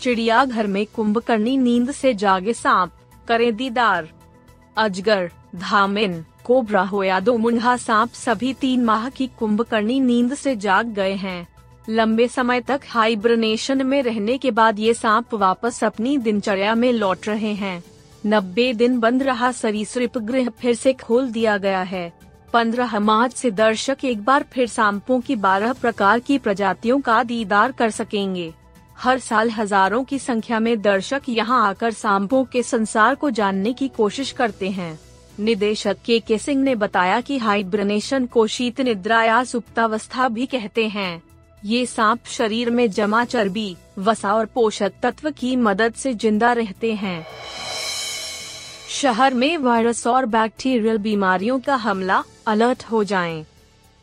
चिड़ियाघर में कुंभकर्णी नींद से जागे सांप, करे दीदार। अजगर, धामिन, कोबरा हो या दो मुंडा सांप सभी तीन माह की कुंभकर्णी नींद से जाग गए हैं। लंबे समय तक हाइब्रनेशन में रहने के बाद ये सांप वापस अपनी दिनचर्या में लौट रहे हैं। नब्बे दिन बंद रहा सरीसृप गृह फिर से खोल दिया गया है। पंद्रह मार्च से दर्शक एक बार फिर सांपों की बारह प्रकार की प्रजातियों का दीदार कर सकेंगे। हर साल हज़ारों की संख्या में दर्शक यहाँ आकर सांपों के संसार को जानने की कोशिश करते हैं। निदेशक के के सिंह ने बताया कि हाइब्रनेशन को शीत निद्रा या सुप्तावस्था भी कहते हैं। ये सांप शरीर में जमा चर्बी, वसा और पोषक तत्व की मदद से ज़िंदा रहते हैं। शहर में वायरस और बैक्टीरियल बीमारियों का हमला, अलर्ट हो जाएँ।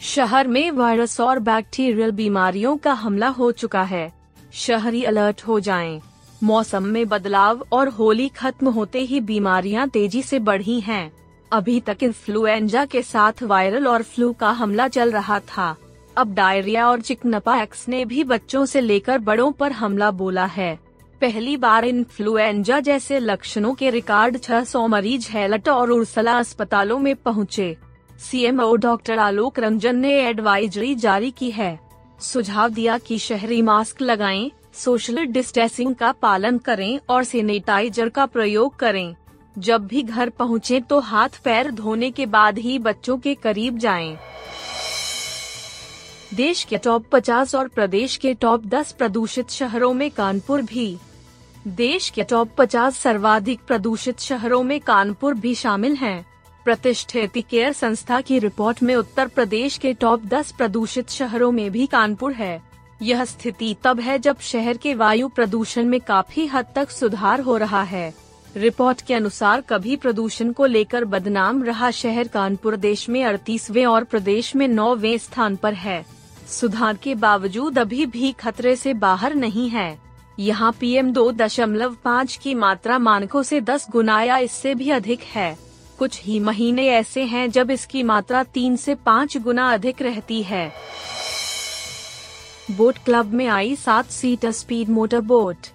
शहर में वायरस और बैक्टीरियल बीमारियों का हमला हो चुका है। शहरी अलर्ट हो जाएँ। मौसम में बदलाव और होली खत्म होते ही बीमारियाँ तेज़ी से बढ़ी हैं। अभी तक इन्फ्लुएंजा के साथ वायरल और फ्लू का हमला चल रहा था अब डायरिया और चिकनपाक्स ने भी बच्चों से लेकर बड़ों पर हमला बोला है पहली बार इन्फ्लुएंजा जैसे लक्षणों के रिकॉर्ड 600 मरीज़ हेलट और उर्सला अस्पतालों में पहुँचे। सीएमओ डॉक्टर आलोक रंजन ने एडवाइजरी जारी की है सुझाव दिया कि शहरी मास्क लगाएँ, सोशल डिस्टेंसिंग का पालन करें और सैनिटाइजर का प्रयोग करें जब भी घर पहुँचे तो हाथ पैर धोने के बाद ही बच्चों के करीब जाएँ। देश के टॉप 50 और प्रदेश के टॉप 10 प्रदूषित शहरों में कानपुर भी देश के टॉप 50 सर्वाधिक प्रदूषित शहरों में कानपुर भी शामिल हैं। प्रतिष्ठित केयर संस्था की रिपोर्ट में उत्तर प्रदेश के टॉप 10 प्रदूषित शहरों में भी कानपुर है। यह स्थिति तब है जब शहर के वायु प्रदूषण में काफ़ी हद तक सुधार हो रहा है। रिपोर्ट के अनुसार कभी प्रदूषण को लेकर बदनाम रहा शहर कानपुर देश में अड़तीसवे और प्रदेश में नौवे स्थान पर है। सुधार के बावजूद अभी भी खतरे से बाहर नहीं है। यहाँ पीएम दो दशमलव पाँच की मात्रा मानकों से दस गुना या इससे भी अधिक है। कुछ ही महीने ऐसे हैं जब इसकी मात्रा तीन से पाँच गुना अधिक रहती है। बोट क्लब में आई सात seater speed motor boat.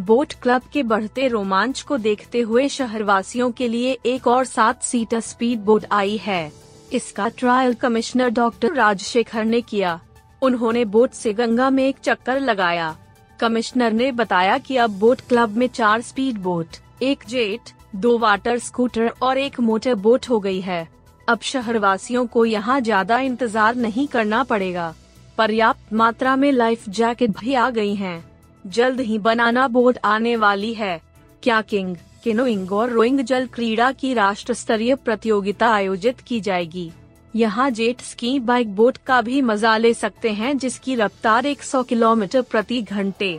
Boat club के बढ़ते रोमांच को देखते हुए शहरवासियों के लिए एक और सात सीटर स्पीड बोट आई है। इसका ट्रायल कमिश्नर डॉक्टर राजशेखर ने किया। उन्होंने बोट से गंगा में एक चक्कर लगाया। कमिश्नर ने बताया कि अब बोट क्लब में चार स्पीड बोट एक जेट, दो वाटर स्कूटर और एक मोटर बोट हो गई है। अब शहरवासियों को यहाँ ज़्यादा इंतज़ार नहीं करना पड़ेगा। पर्याप्त मात्रा में लाइफ जैकेट भी आ गई हैं। जल्द ही बनाना बोट आने वाली है। क्या किंग किनोइंग और रोइंग जल क्रीड़ा की राष्ट्र स्तरीय प्रतियोगिता आयोजित की जाएगी। यहाँ जेट स्की बाइक बोट का भी मज़ा ले सकते हैं, जिसकी रफ्तार 100 किलोमीटर प्रति घंटे।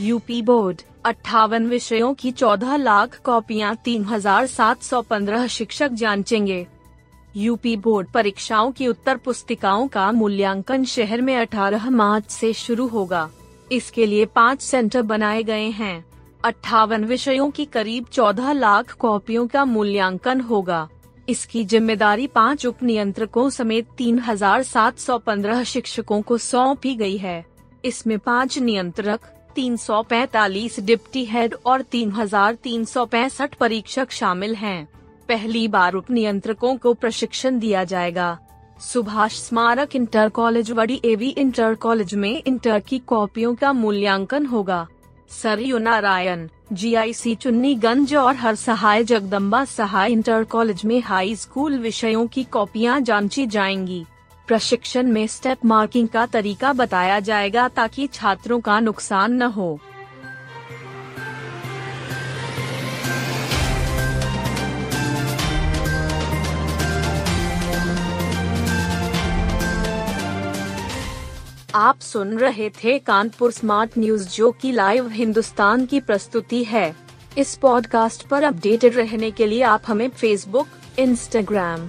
यूपी बोर्ड अट्ठावन विषयों की 14 लाख कॉपियाँ 3,715 शिक्षक जांचेंगे। यूपी बोर्ड परीक्षाओं की उत्तर पुस्तिकाओं का मूल्यांकन शहर में 18 मार्च से शुरू होगा। इसके लिए पाँच सेंटर बनाए गए हैं। अट्ठावन विषयों की करीब 14 लाख कॉपियों का मूल्यांकन होगा। इसकी ज़िम्मेदारी पाँच उप नियंत्रकों समेत 3,715 शिक्षकों को सौंपी गई है। इसमें पाँच नियंत्रक 345 डिप्टी हेड और 3,365 परीक्षक शामिल हैं। पहली बार उप नियंत्रकों को प्रशिक्षण दिया जाएगा। सुभाष स्मारक इंटर कॉलेज वड़ी एवी इंटर कॉलेज में इंटर की कॉपियों का मूल्यांकन होगा। सरयू नारायण जीआईसी चुन्नीगंज और हर सहाय जगदम्बा सहाय इंटर कॉलेज में हाई स्कूल विषयों की कॉपियाँ जांची जाएँगी। प्रशिक्षण में स्टेप मार्किंग का तरीका बताया जाएगा ताकि छात्रों का नुकसान न हो। आप सुन रहे थे कानपुर स्मार्ट न्यूज़ जो की लाइव हिंदुस्तान की प्रस्तुति है। इस पॉडकास्ट पर अपडेटेड रहने के लिए आप हमें फेसबुक इंस्टाग्राम